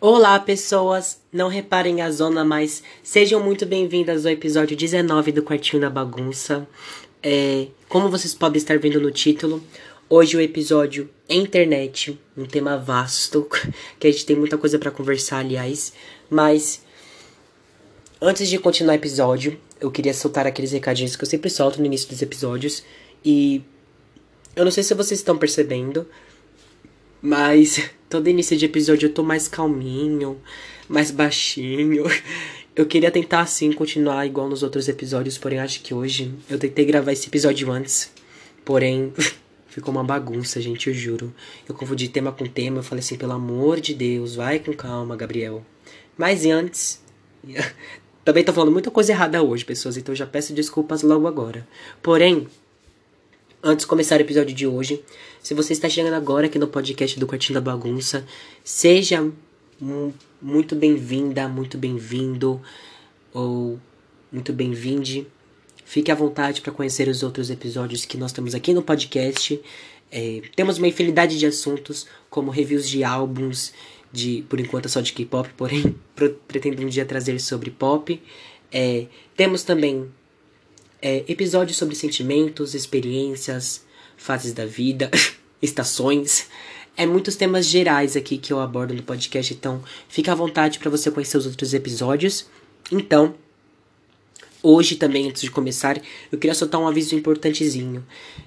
Olá, pessoas! Não reparem a zona, mas sejam muito bem-vindas ao episódio 19 do Quartinho da Bagunça. É, como vocês podem estar vendo no título, hoje o episódio é internet, um tema vasto, que a gente tem muita coisa para conversar, aliás. Mas antes de continuar o episódio, eu queria soltar aqueles recadinhos que eu sempre solto no início dos episódios. E eu não sei se vocês estão percebendo, mas todo início de episódio eu tô mais calminho, mais baixinho. Eu queria tentar assim continuar igual nos outros episódios, porém acho que hoje eu tentei gravar esse episódio antes. Porém, ficou uma bagunça, gente, eu juro. Eu confundi tema com tema, eu falei assim, pelo amor de Deus, vai com calma, Gabriel. Mas antes, também tô falando muita coisa errada hoje, pessoas, então já peço desculpas logo agora. Porém, Antes de começar o episódio de hoje, se você está chegando agora aqui no podcast do Quartinho da Bagunça, seja muito bem-vinda, muito bem-vindo ou muito bem-vinde. Fique à vontade para conhecer os outros episódios que nós temos aqui no podcast. É, temos uma infinidade de assuntos, como reviews de álbuns, de por enquanto só de K-pop, porém pretendo um dia trazer sobre pop. É, temos também é, episódios sobre sentimentos, experiências, fases da vida, estações. É muitos temas gerais aqui que eu abordo no podcast, então fica à vontade para você conhecer os outros episódios. Então, hoje também, antes de começar, eu queria soltar um aviso importantezinho.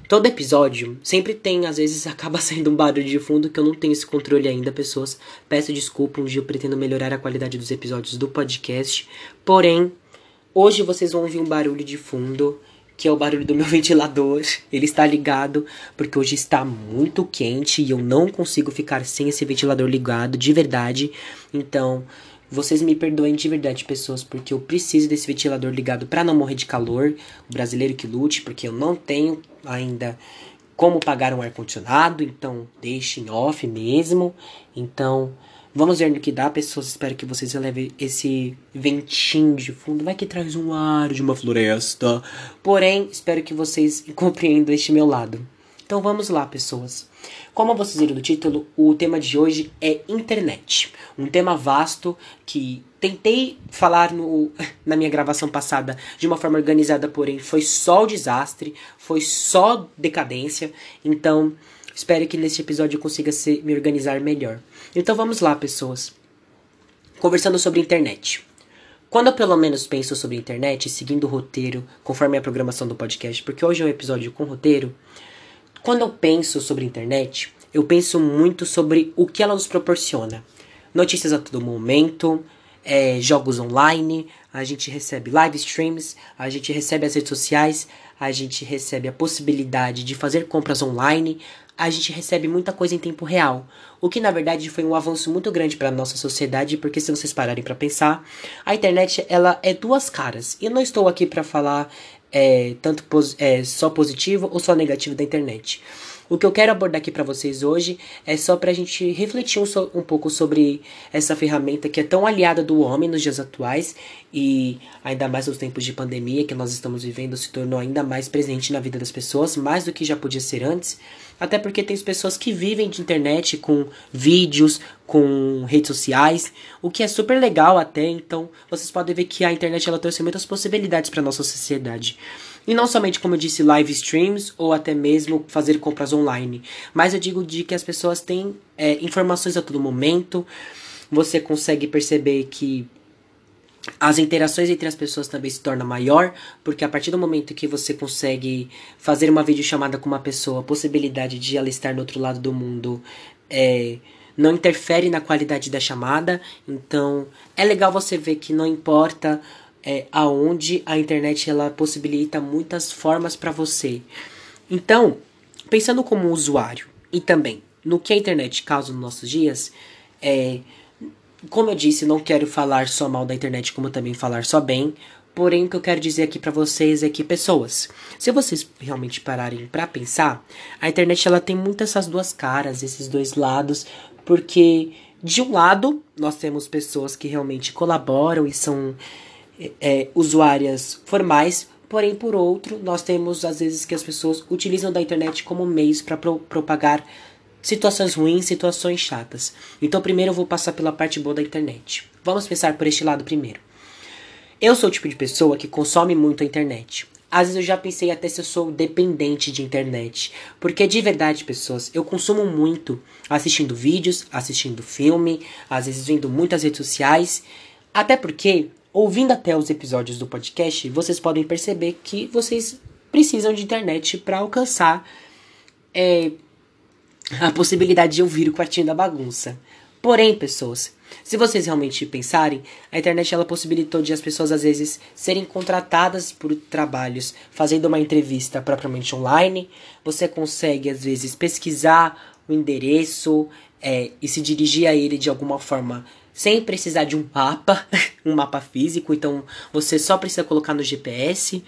Todo episódio sempre tem, às vezes acaba sendo um barulho de fundo que eu não tenho esse controle ainda, pessoas. Peço desculpa, um dia eu pretendo melhorar a qualidade dos episódios do podcast. Porém, Hoje vocês vão ouvir um barulho de fundo, que é o barulho do meu ventilador. Ele está ligado porque hoje está muito quente e eu não consigo ficar sem esse ventilador ligado de verdade. Então, vocês me perdoem de verdade, pessoas, porque eu preciso desse ventilador ligado para não morrer de calor. O brasileiro que lute, porque eu não tenho ainda como pagar um ar condicionado, então deixem off mesmo. Então, Vamos ver no que dá, pessoas. Espero que vocês elevem esse ventinho de fundo. Vai que traz um ar de uma floresta. Porém, espero que vocês compreendam este meu lado. Então vamos lá, pessoas. Como vocês viram do título, o tema de hoje é internet. Um tema vasto que tentei falar no, na minha gravação passada de uma forma organizada, porém foi só o desastre, foi só decadência. Então, Espero que neste episódio eu consiga se, me organizar melhor. Então vamos lá, pessoas. Conversando sobre internet. Quando eu pelo menos penso sobre internet, seguindo o roteiro, conforme a programação do podcast, porque hoje é um episódio com roteiro, quando eu penso sobre internet, eu penso muito sobre o que ela nos proporciona. Notícias a todo momento, é, jogos online, a gente recebe live streams, a gente recebe as redes sociais, a gente recebe a possibilidade de fazer compras online, a gente recebe muita coisa em tempo real. O que na verdade foi um avanço muito grande para a nossa sociedade, porque se vocês pararem para pensar, a internet ela é duas caras. E eu não estou aqui para falar é, tanto é, só positivo ou só negativo da internet. O que eu quero abordar aqui para vocês hoje é só para a gente refletir um, so, um, pouco sobre essa ferramenta que é tão aliada do homem nos dias atuais e ainda mais nos tempos de pandemia que nós estamos vivendo se tornou ainda mais presente na vida das pessoas, mais do que já podia ser antes. Até porque tem pessoas que vivem de internet com vídeos, com redes sociais, o que é super legal até. Então, vocês podem ver que a internet ela trouxe muitas possibilidades para nossa sociedade. E não somente, como eu disse, live streams ou até mesmo fazer compras online. Mas eu digo de que as pessoas têm é, informações a todo momento. Você consegue perceber que as interações entre as pessoas também se tornam maior, porque a partir do momento que você consegue fazer uma videochamada com uma pessoa, a possibilidade de ela estar no outro lado do mundo é, não interfere na qualidade da chamada. Então é legal você ver que não importa é, aonde a internet ela possibilita muitas formas para você. Então, pensando como usuário e também no que a internet causa nos nossos dias, é, como eu disse, não quero falar só mal da internet, como também falar só bem. Porém, o que eu quero dizer aqui para vocês é que pessoas, se vocês realmente pararem para pensar, a internet ela tem muitas essas duas caras, esses dois lados, porque de um lado nós temos pessoas que realmente colaboram e são é, usuárias formais, porém, por outro, nós temos às vezes que as pessoas utilizam da internet como meios para pro propagar situações ruins, situações chatas. Então, primeiro eu vou passar pela parte boa da internet. Vamos pensar por este lado primeiro. Eu sou o tipo de pessoa que consome muito a internet. Às vezes eu já pensei até se eu sou dependente de internet. Porque de verdade, pessoas, eu consumo muito assistindo vídeos, assistindo filme, às vezes vendo muitas redes sociais. Até porque, ouvindo até os episódios do podcast, vocês podem perceber que vocês precisam de internet para alcançar é, a possibilidade de ouvir o quartinho da bagunça. Porém, pessoas, se vocês realmente pensarem, a internet ela possibilitou de as pessoas às vezes serem contratadas por trabalhos fazendo uma entrevista propriamente online. Você consegue às vezes pesquisar o endereço é, e se dirigir a ele de alguma forma sem precisar de um mapa, um mapa físico. Então você só precisa colocar no GPS.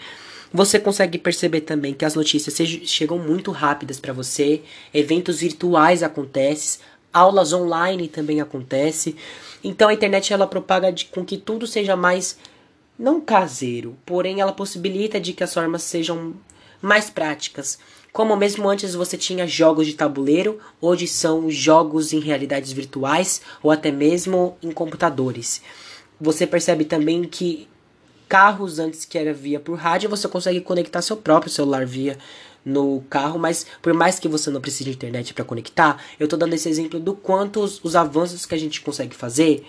Você consegue perceber também que as notícias chegam muito rápidas para você, eventos virtuais acontecem, aulas online também acontece. Então a internet ela propaga de, com que tudo seja mais não caseiro, porém ela possibilita de que as formas sejam mais práticas. Como mesmo antes você tinha jogos de tabuleiro, hoje são jogos em realidades virtuais ou até mesmo em computadores. Você percebe também que carros antes que era via por rádio, você consegue conectar seu próprio celular via no carro, mas por mais que você não precise de internet para conectar, eu tô dando esse exemplo do quanto os, os, avanços que a gente consegue fazer,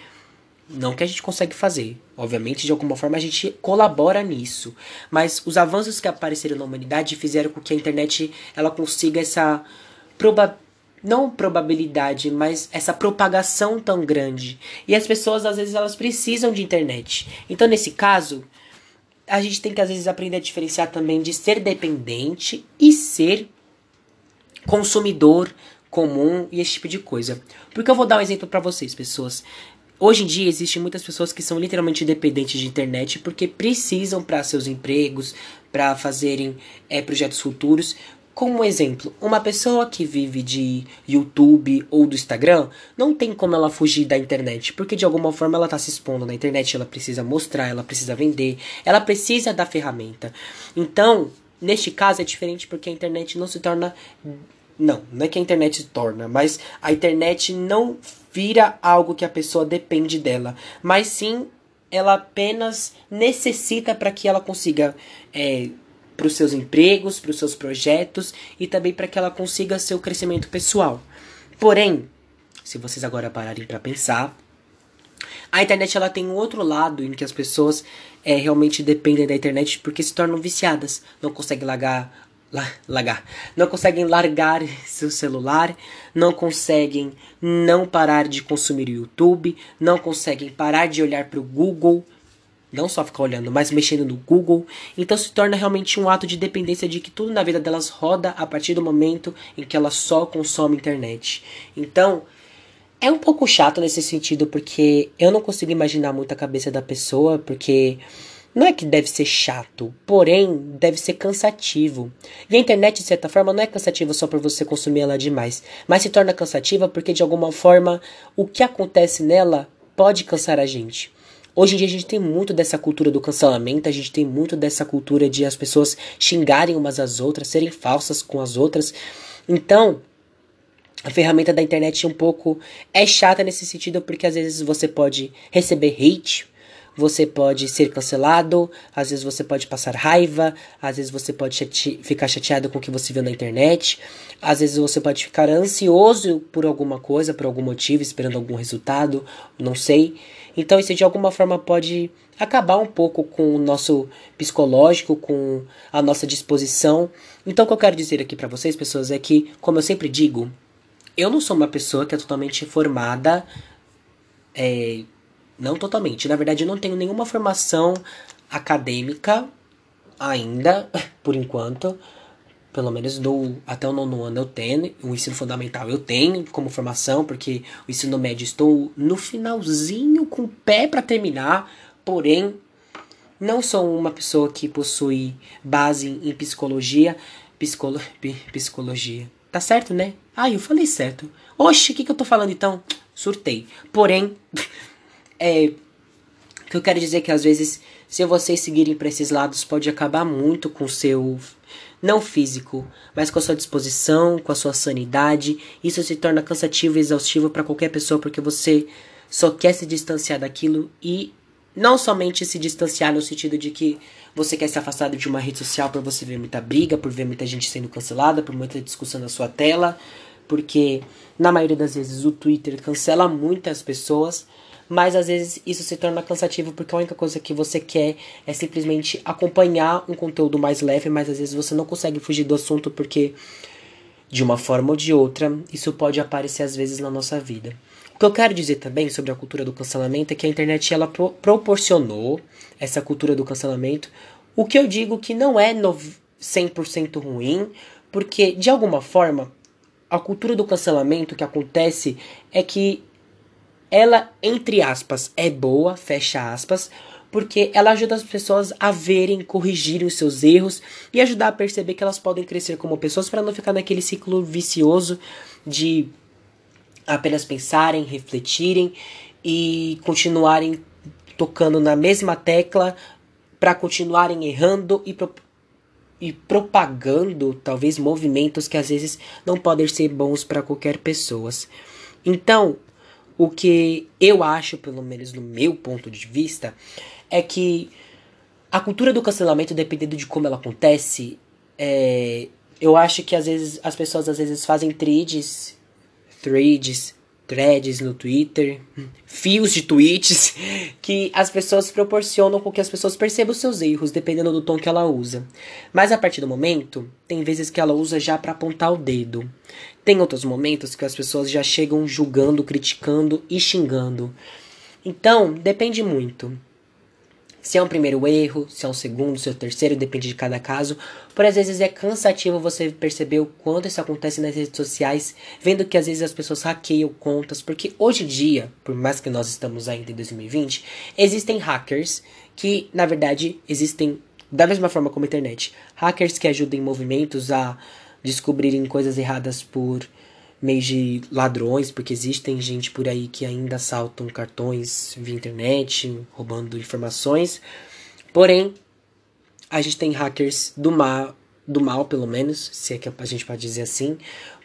não que a gente consegue fazer, obviamente de alguma forma a gente colabora nisso, mas os avanços que apareceram na humanidade fizeram com que a internet ela consiga essa proba não probabilidade, mas essa propagação tão grande. E as pessoas às vezes elas precisam de internet. Então nesse caso, a gente tem que às vezes aprender a diferenciar também de ser dependente e ser consumidor comum e esse tipo de coisa. Porque eu vou dar um exemplo para vocês, pessoas. Hoje em dia existem muitas pessoas que são literalmente dependentes de internet porque precisam para seus empregos, para fazerem é, projetos futuros, como exemplo, uma pessoa que vive de YouTube ou do Instagram não tem como ela fugir da internet, porque de alguma forma ela está se expondo na internet, ela precisa mostrar, ela precisa vender, ela precisa da ferramenta. Então, neste caso é diferente porque a internet não se torna. Não, não é que a internet se torna, mas a internet não vira algo que a pessoa depende dela, mas sim ela apenas necessita para que ela consiga. É, para os seus empregos, para os seus projetos e também para que ela consiga seu crescimento pessoal. Porém, se vocês agora pararem para pensar, a internet ela tem um outro lado em que as pessoas é, realmente dependem da internet porque se tornam viciadas, não conseguem largar, la, largar, não conseguem largar seu celular, não conseguem não parar de consumir o YouTube, não conseguem parar de olhar para o Google, não só ficar olhando, mas mexendo no Google. Então se torna realmente um ato de dependência de que tudo na vida delas roda a partir do momento em que elas só consomem internet. Então, é um pouco chato nesse sentido, porque eu não consigo imaginar muito a cabeça da pessoa, porque não é que deve ser chato, porém deve ser cansativo. E a internet, de certa forma, não é cansativa só por você consumir ela demais, mas se torna cansativa porque de alguma forma o que acontece nela pode cansar a gente. Hoje em dia a gente tem muito dessa cultura do cancelamento, a gente tem muito dessa cultura de as pessoas xingarem umas às outras, serem falsas com as outras. Então, a ferramenta da internet é um pouco é chata nesse sentido porque às vezes você pode receber hate, você pode ser cancelado, às vezes você pode passar raiva, às vezes você pode chate ficar chateado com o que você viu na internet, às vezes você pode ficar ansioso por alguma coisa, por algum motivo, esperando algum resultado, não sei. Então isso de alguma forma pode acabar um pouco com o nosso psicológico, com a nossa disposição. Então o que eu quero dizer aqui para vocês, pessoas, é que, como eu sempre digo, eu não sou uma pessoa que é totalmente formada. É, não totalmente. Na verdade, eu não tenho nenhuma formação acadêmica ainda, por enquanto. Pelo menos do, até o nono ano eu tenho, o ensino fundamental eu tenho como formação, porque o ensino médio estou no finalzinho com o pé para terminar, porém não sou uma pessoa que possui base em psicologia, psicolo, psicologia. Tá certo, né? Ah, eu falei certo. Oxe, o que, que eu tô falando então? Surtei. Porém, é, que eu quero dizer é que às vezes, se vocês seguirem para esses lados, pode acabar muito com o seu não físico, mas com a sua disposição, com a sua sanidade. Isso se torna cansativo e exaustivo para qualquer pessoa porque você só quer se distanciar daquilo e não somente se distanciar no sentido de que você quer se afastar de uma rede social por você ver muita briga, por ver muita gente sendo cancelada, por muita discussão na sua tela, porque na maioria das vezes o Twitter cancela muitas pessoas, mas às vezes isso se torna cansativo porque a única coisa que você quer é simplesmente acompanhar um conteúdo mais leve, mas às vezes você não consegue fugir do assunto porque de uma forma ou de outra isso pode aparecer às vezes na nossa vida. O que eu quero dizer também sobre a cultura do cancelamento é que a internet ela pro proporcionou essa cultura do cancelamento, o que eu digo que não é 100% ruim, porque de alguma forma a cultura do cancelamento que acontece é que ela, entre aspas, é boa, fecha aspas, porque ela ajuda as pessoas a verem, corrigirem os seus erros e ajudar a perceber que elas podem crescer como pessoas para não ficar naquele ciclo vicioso de apenas pensarem, refletirem e continuarem tocando na mesma tecla para continuarem errando e, pro e propagando talvez movimentos que às vezes não podem ser bons para qualquer pessoa. Então, o que eu acho, pelo menos no meu ponto de vista, é que a cultura do cancelamento, dependendo de como ela acontece, é, eu acho que às vezes as pessoas às vezes fazem threads, threads, threads no Twitter, fios de tweets que as pessoas proporcionam com que as pessoas percebam seus erros, dependendo do tom que ela usa. Mas a partir do momento, tem vezes que ela usa já para apontar o dedo. Tem outros momentos que as pessoas já chegam julgando, criticando e xingando. Então, depende muito. Se é um primeiro erro, se é um segundo, se é um terceiro, depende de cada caso. Por às vezes é cansativo você perceber o quanto isso acontece nas redes sociais, vendo que às vezes as pessoas hackeiam contas, porque hoje em dia, por mais que nós estamos ainda em 2020, existem hackers que, na verdade, existem da mesma forma como a internet. Hackers que ajudam movimentos a descobrirem coisas erradas por meio de ladrões, porque existem gente por aí que ainda assaltam cartões via internet, roubando informações. Porém, a gente tem hackers do mal, do mal pelo menos, se é que a gente pode dizer assim,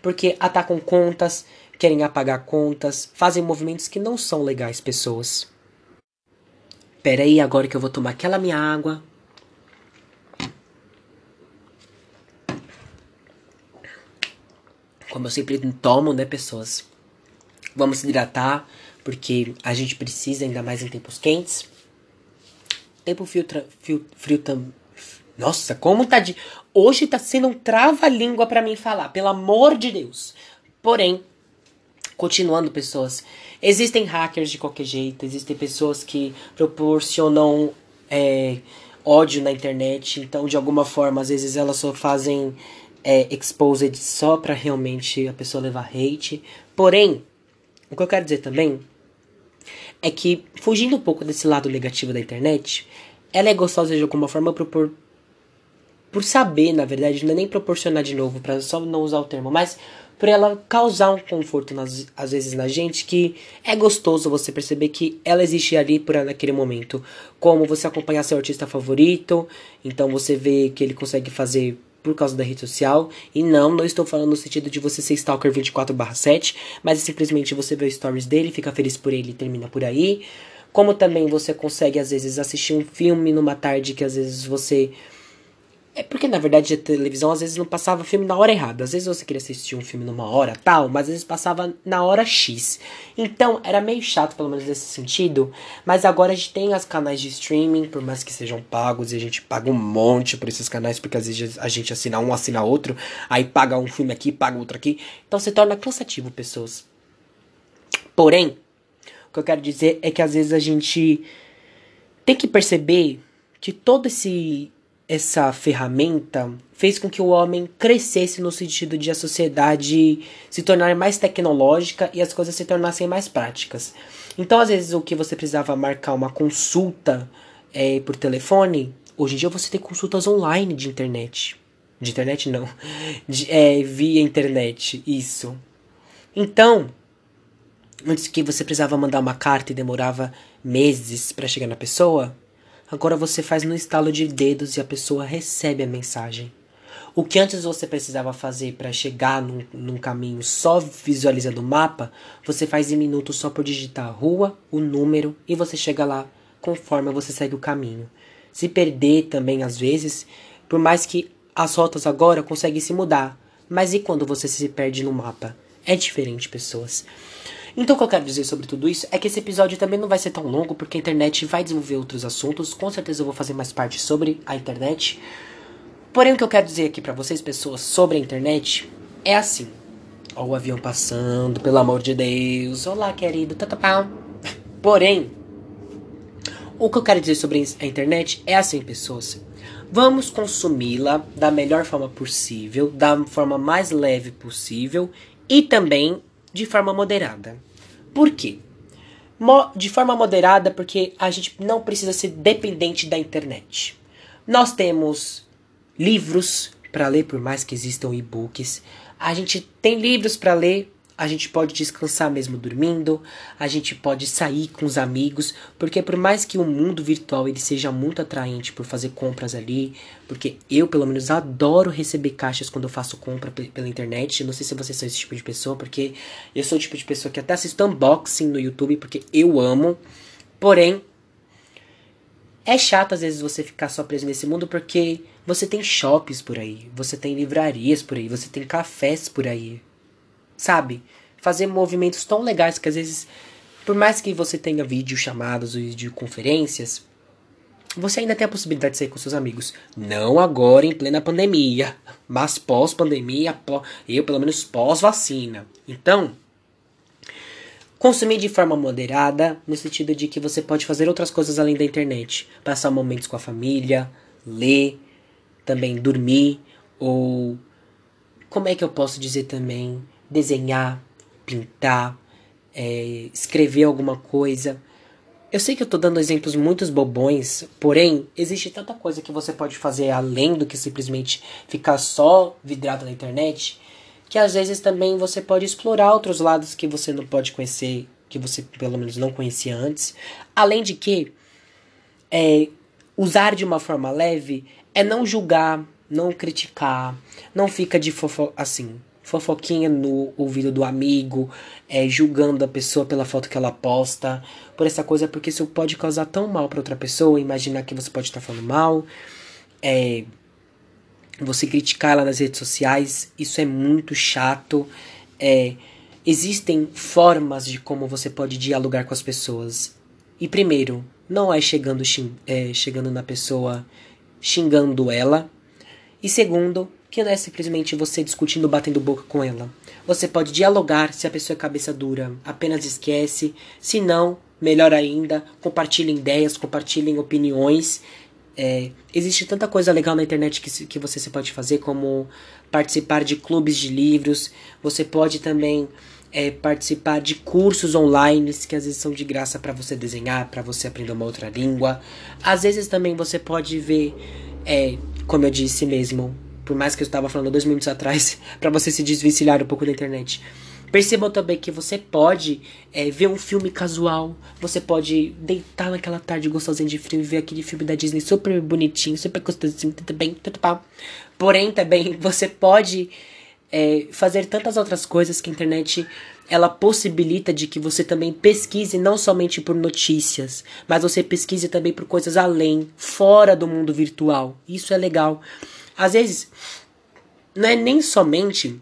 porque atacam contas, querem apagar contas, fazem movimentos que não são legais, pessoas. Pera aí, agora que eu vou tomar aquela minha água, como eu sempre tomo, né, pessoas? Vamos se hidratar, porque a gente precisa, ainda mais em tempos quentes. Tempo frio, frio, frio também. Nossa, como tá de. Hoje tá sendo um trava-língua para mim falar, pelo amor de Deus. Porém, continuando, pessoas, existem hackers de qualquer jeito, existem pessoas que proporcionam é, ódio na internet, então de alguma forma, às vezes elas só fazem é, exposed só pra realmente a pessoa levar hate. Porém, o que eu quero dizer também é que, fugindo um pouco desse lado negativo da internet, ela é gostosa de alguma forma por, por saber, na verdade, não é nem proporcionar de novo, para só não usar o termo, mas por ela causar um conforto nas, às vezes na gente que é gostoso você perceber que ela existe ali por naquele momento. Como você acompanhar seu artista favorito, então você vê que ele consegue fazer por causa da rede social. E não, não estou falando no sentido de você ser stalker 24/7, mas é simplesmente você vê stories dele, fica feliz por ele e termina por aí. Como também você consegue às vezes assistir um filme numa tarde que às vezes você é porque, na verdade, a televisão às vezes não passava filme na hora errada. Às vezes você queria assistir um filme numa hora tal, mas às vezes passava na hora X. Então, era meio chato, pelo menos nesse sentido. Mas agora a gente tem as canais de streaming, por mais que sejam pagos, e a gente paga um monte por esses canais, porque às vezes a gente assina um, assina outro, aí paga um filme aqui, paga outro aqui. Então se torna cansativo, pessoas. Porém, o que eu quero dizer é que às vezes a gente tem que perceber que todo esse essa ferramenta fez com que o homem crescesse no sentido de a sociedade se tornar mais tecnológica e as coisas se tornassem mais práticas. Então, às vezes, o que você precisava marcar uma consulta é, por telefone, hoje em dia você tem consultas online de internet. De internet não. De, é, via internet, isso. Então, antes que você precisava mandar uma carta e demorava meses para chegar na pessoa, Agora você faz no estalo de dedos e a pessoa recebe a mensagem. O que antes você precisava fazer para chegar num, num, caminho só visualizando o mapa, você faz em minutos só por digitar a rua, o número e você chega lá conforme você segue o caminho. Se perder também às vezes, por mais que as rotas agora conseguem se mudar, mas e quando você se perde no mapa? É diferente, pessoas. Então, o que eu quero dizer sobre tudo isso é que esse episódio também não vai ser tão longo, porque a internet vai desenvolver outros assuntos. Com certeza eu vou fazer mais parte sobre a internet. Porém, o que eu quero dizer aqui para vocês, pessoas, sobre a internet é assim. Ó, o avião passando, pelo amor de Deus. Olá, querido. Tatapau. Porém, o que eu quero dizer sobre a internet é assim, pessoas. Vamos consumi-la da melhor forma possível, da forma mais leve possível e também de forma moderada. Por quê? De forma moderada porque a gente não precisa ser dependente da internet. Nós temos livros para ler, por mais que existam e-books. A gente tem livros para ler, a gente pode descansar mesmo dormindo, a gente pode sair com os amigos, porque por mais que o mundo virtual ele seja muito atraente por fazer compras ali, porque eu pelo menos adoro receber caixas quando eu faço compra pela internet. não sei se vocês são esse tipo de pessoa, porque eu sou o tipo de pessoa que até assisto unboxing no YouTube porque eu amo. Porém, é chato às vezes você ficar só preso nesse mundo porque você tem shops por aí, você tem livrarias por aí, você tem cafés por aí. Sabe? Fazer movimentos tão legais que às vezes, por mais que você tenha vídeo chamados ou videoconferências, você ainda tem a possibilidade de sair com seus amigos. Não agora em plena pandemia, mas pós-pandemia, eu pelo menos pós-vacina. Então, Consumir de forma moderada, no sentido de que você pode fazer outras coisas além da internet. Passar momentos com a família, ler, também dormir, ou. Como é que eu posso dizer também? Desenhar, pintar, é, escrever alguma coisa. Eu sei que eu tô dando exemplos muito bobões, porém, existe tanta coisa que você pode fazer além do que simplesmente ficar só vidrado na internet que às vezes também você pode explorar outros lados que você não pode conhecer, que você pelo menos não conhecia antes. Além de que é, usar de uma forma leve é não julgar, não criticar, não fica de fofo assim, fofoquinha no ouvido do amigo, é, julgando a pessoa pela foto que ela posta, por essa coisa, porque isso pode causar tão mal para outra pessoa, imaginar que você pode estar falando mal, é, você criticar ela nas redes sociais, isso é muito chato. É, existem formas de como você pode dialogar com as pessoas. E primeiro, não é chegando, é, chegando na pessoa xingando ela. E segundo, que não é simplesmente você discutindo, batendo boca com ela. Você pode dialogar se a pessoa é cabeça dura, apenas esquece. Se não, melhor ainda, compartilhem ideias, compartilhem opiniões é, existe tanta coisa legal na internet que, que você pode fazer, como participar de clubes de livros. Você pode também é, participar de cursos online que às vezes são de graça para você desenhar, para você aprender uma outra língua. Às vezes também você pode ver, é, como eu disse mesmo, por mais que eu estava falando dois minutos atrás, para você se desvencilhar um pouco da internet. Percebam também que você pode é, ver um filme casual. Você pode deitar naquela tarde gostosinha de frio e ver aquele filme da Disney super bonitinho, super gostosinho, tudo bem, tudo pau. Porém, também você pode é, fazer tantas outras coisas que a internet ela possibilita de que você também pesquise não somente por notícias, mas você pesquise também por coisas além, fora do mundo virtual. Isso é legal. Às vezes, não é nem somente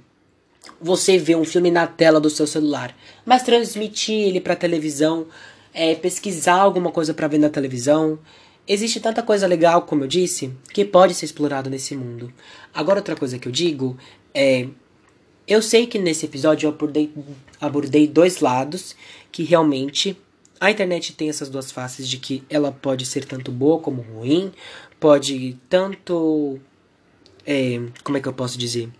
você vê um filme na tela do seu celular, mas transmitir ele para televisão, é, pesquisar alguma coisa para ver na televisão. Existe tanta coisa legal, como eu disse, que pode ser explorado nesse mundo. Agora, outra coisa que eu digo é. Eu sei que nesse episódio eu abordei, abordei dois lados que realmente a internet tem essas duas faces de que ela pode ser tanto boa como ruim, pode tanto. É, como é que eu posso dizer?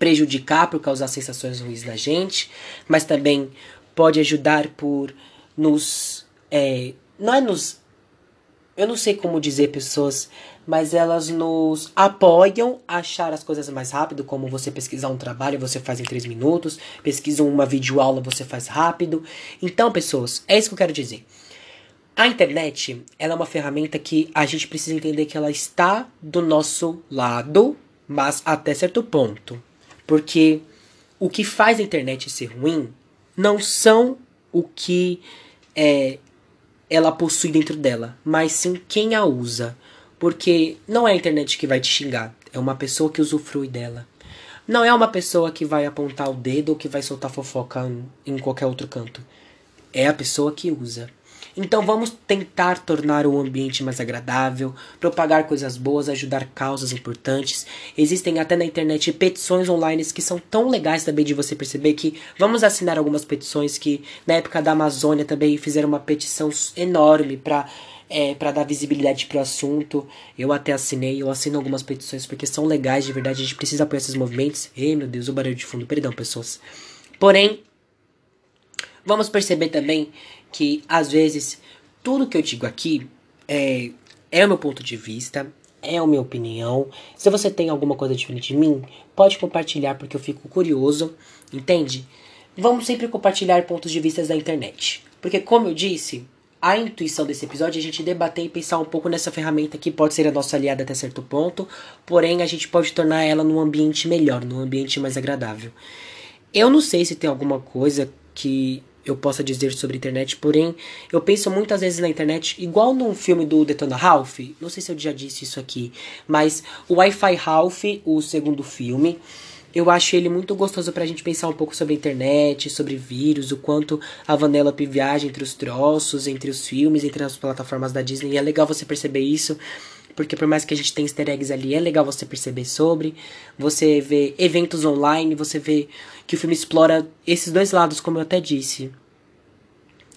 prejudicar por causar sensações ruins na gente, mas também pode ajudar por nos. É, não é nos. Eu não sei como dizer pessoas, mas elas nos apoiam a achar as coisas mais rápido, como você pesquisar um trabalho, você faz em 3 minutos, pesquisa uma videoaula, você faz rápido. Então, pessoas, é isso que eu quero dizer. A internet, ela é uma ferramenta que a gente precisa entender que ela está do nosso lado, mas até certo ponto. Porque o que faz a internet ser ruim não são o que é, ela possui dentro dela, mas sim quem a usa. Porque não é a internet que vai te xingar, é uma pessoa que usufrui dela. Não é uma pessoa que vai apontar o dedo ou que vai soltar fofoca em qualquer outro canto. É a pessoa que usa. Então vamos tentar tornar o ambiente mais agradável, propagar coisas boas, ajudar causas importantes. Existem até na internet petições online que são tão legais também de você perceber que vamos assinar algumas petições que na época da Amazônia também fizeram uma petição enorme para é, para dar visibilidade pro assunto. Eu até assinei, eu assino algumas petições porque são legais de verdade, a gente precisa apoiar esses movimentos. Ei, meu Deus, o barulho de fundo, perdão, pessoas. Porém, vamos perceber também que às vezes tudo que eu digo aqui é, é o meu ponto de vista, é a minha opinião. Se você tem alguma coisa diferente de mim, pode compartilhar porque eu fico curioso, entende? Vamos sempre compartilhar pontos de vista da internet. Porque, como eu disse, a intuição desse episódio é a gente debater e pensar um pouco nessa ferramenta que pode ser a nossa aliada até certo ponto, porém a gente pode tornar ela num ambiente melhor, num ambiente mais agradável. Eu não sei se tem alguma coisa que eu possa dizer sobre a internet, porém, eu penso muitas vezes na internet, igual num filme do Detona Ralph, não sei se eu já disse isso aqui, mas o Wi-Fi Ralph, o segundo filme, eu acho ele muito gostoso pra gente pensar um pouco sobre a internet, sobre vírus, o quanto a Vanellope viaja entre os troços, entre os filmes, entre as plataformas da Disney, e é legal você perceber isso, porque por mais que a gente tenha easter eggs ali, é legal você perceber sobre. Você vê eventos online, você vê que o filme explora esses dois lados, como eu até disse.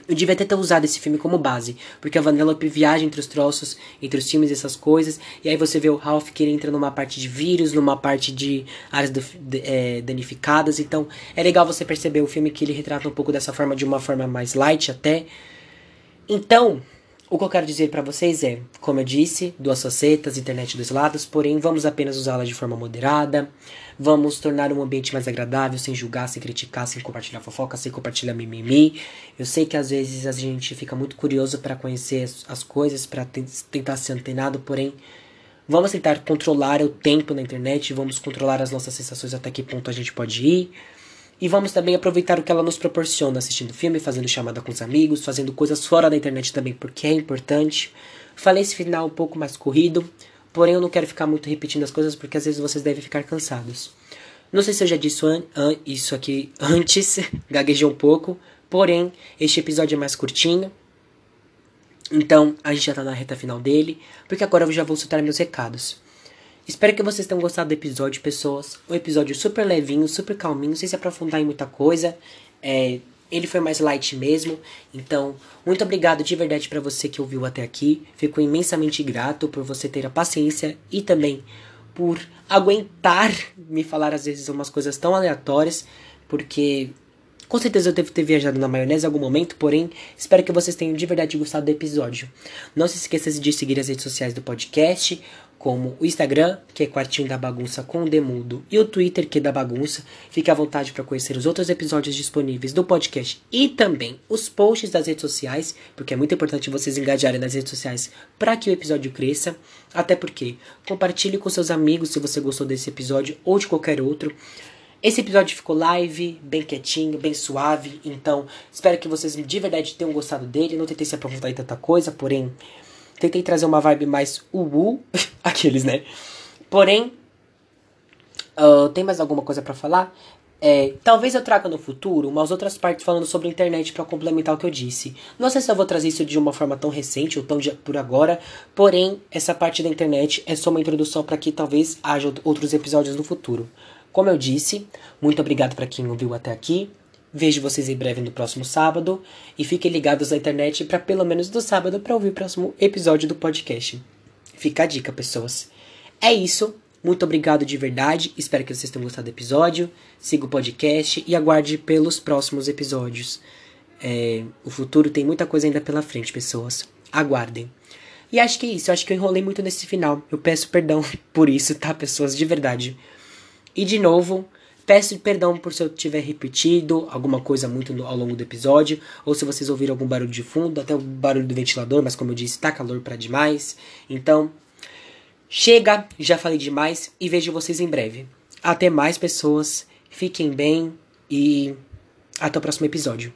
Eu devia até ter usado esse filme como base, porque a Vanellope viaja entre os troços, entre os filmes e essas coisas, e aí você vê o Ralph que ele entra numa parte de vírus, numa parte de áreas do, de, é, danificadas, então é legal você perceber o filme que ele retrata um pouco dessa forma, de uma forma mais light até. Então, o que eu quero dizer para vocês é, como eu disse, duas facetas, internet dos lados, porém vamos apenas usá-la de forma moderada, vamos tornar um ambiente mais agradável, sem julgar, sem criticar, sem compartilhar fofoca, sem compartilhar mimimi. Eu sei que às vezes a gente fica muito curioso para conhecer as, as coisas, para tentar ser antenado, porém vamos tentar controlar o tempo na internet, vamos controlar as nossas sensações até que ponto a gente pode ir. E vamos também aproveitar o que ela nos proporciona, assistindo filme, fazendo chamada com os amigos, fazendo coisas fora da internet também, porque é importante. Falei esse final um pouco mais corrido, porém eu não quero ficar muito repetindo as coisas, porque às vezes vocês devem ficar cansados. Não sei se eu já disse isso aqui antes, gaguejei um pouco, porém este episódio é mais curtinho. Então a gente já tá na reta final dele, porque agora eu já vou soltar meus recados. Espero que vocês tenham gostado do episódio, pessoas. Um episódio super levinho, super calminho, sem se aprofundar em muita coisa. É, ele foi mais light mesmo. Então, muito obrigado de verdade para você que ouviu até aqui. Fico imensamente grato por você ter a paciência e também por aguentar me falar às vezes umas coisas tão aleatórias, porque com certeza eu devo ter viajado na maionese em algum momento, porém, espero que vocês tenham de verdade gostado do episódio. Não se esqueça de seguir as redes sociais do podcast, como o Instagram, que é Quartinho da Bagunça com o Demudo, e o Twitter, que é da Bagunça. Fique à vontade para conhecer os outros episódios disponíveis do podcast e também os posts das redes sociais, porque é muito importante vocês engajarem nas redes sociais para que o episódio cresça. Até porque compartilhe com seus amigos se você gostou desse episódio ou de qualquer outro. Esse episódio ficou live, bem quietinho, bem suave. Então, espero que vocês de verdade tenham gostado dele. Não tentei se aprofundar em tanta coisa, porém, tentei trazer uma vibe mais uhu, aqueles, né? Porém, uh, tem mais alguma coisa para falar? É, talvez eu traga no futuro umas outras partes falando sobre a internet para complementar o que eu disse. Não sei se eu vou trazer isso de uma forma tão recente ou tão de, por agora, porém, essa parte da internet é só uma introdução para que talvez haja outros episódios no futuro. Como eu disse, muito obrigado para quem ouviu até aqui. Vejo vocês em breve no próximo sábado e fiquem ligados na internet para pelo menos do sábado para ouvir o próximo episódio do podcast. Fica a dica, pessoas. É isso. Muito obrigado de verdade. Espero que vocês tenham gostado do episódio. Siga o podcast e aguarde pelos próximos episódios. É, o futuro tem muita coisa ainda pela frente, pessoas. Aguardem. E acho que é isso. Acho que eu enrolei muito nesse final. Eu peço perdão por isso, tá, pessoas? De verdade. E de novo, peço perdão por se eu tiver repetido alguma coisa muito no, ao longo do episódio, ou se vocês ouviram algum barulho de fundo, até o barulho do ventilador, mas como eu disse, tá calor para demais. Então, Chega, já falei demais e vejo vocês em breve. Até mais, pessoas. Fiquem bem e até o próximo episódio.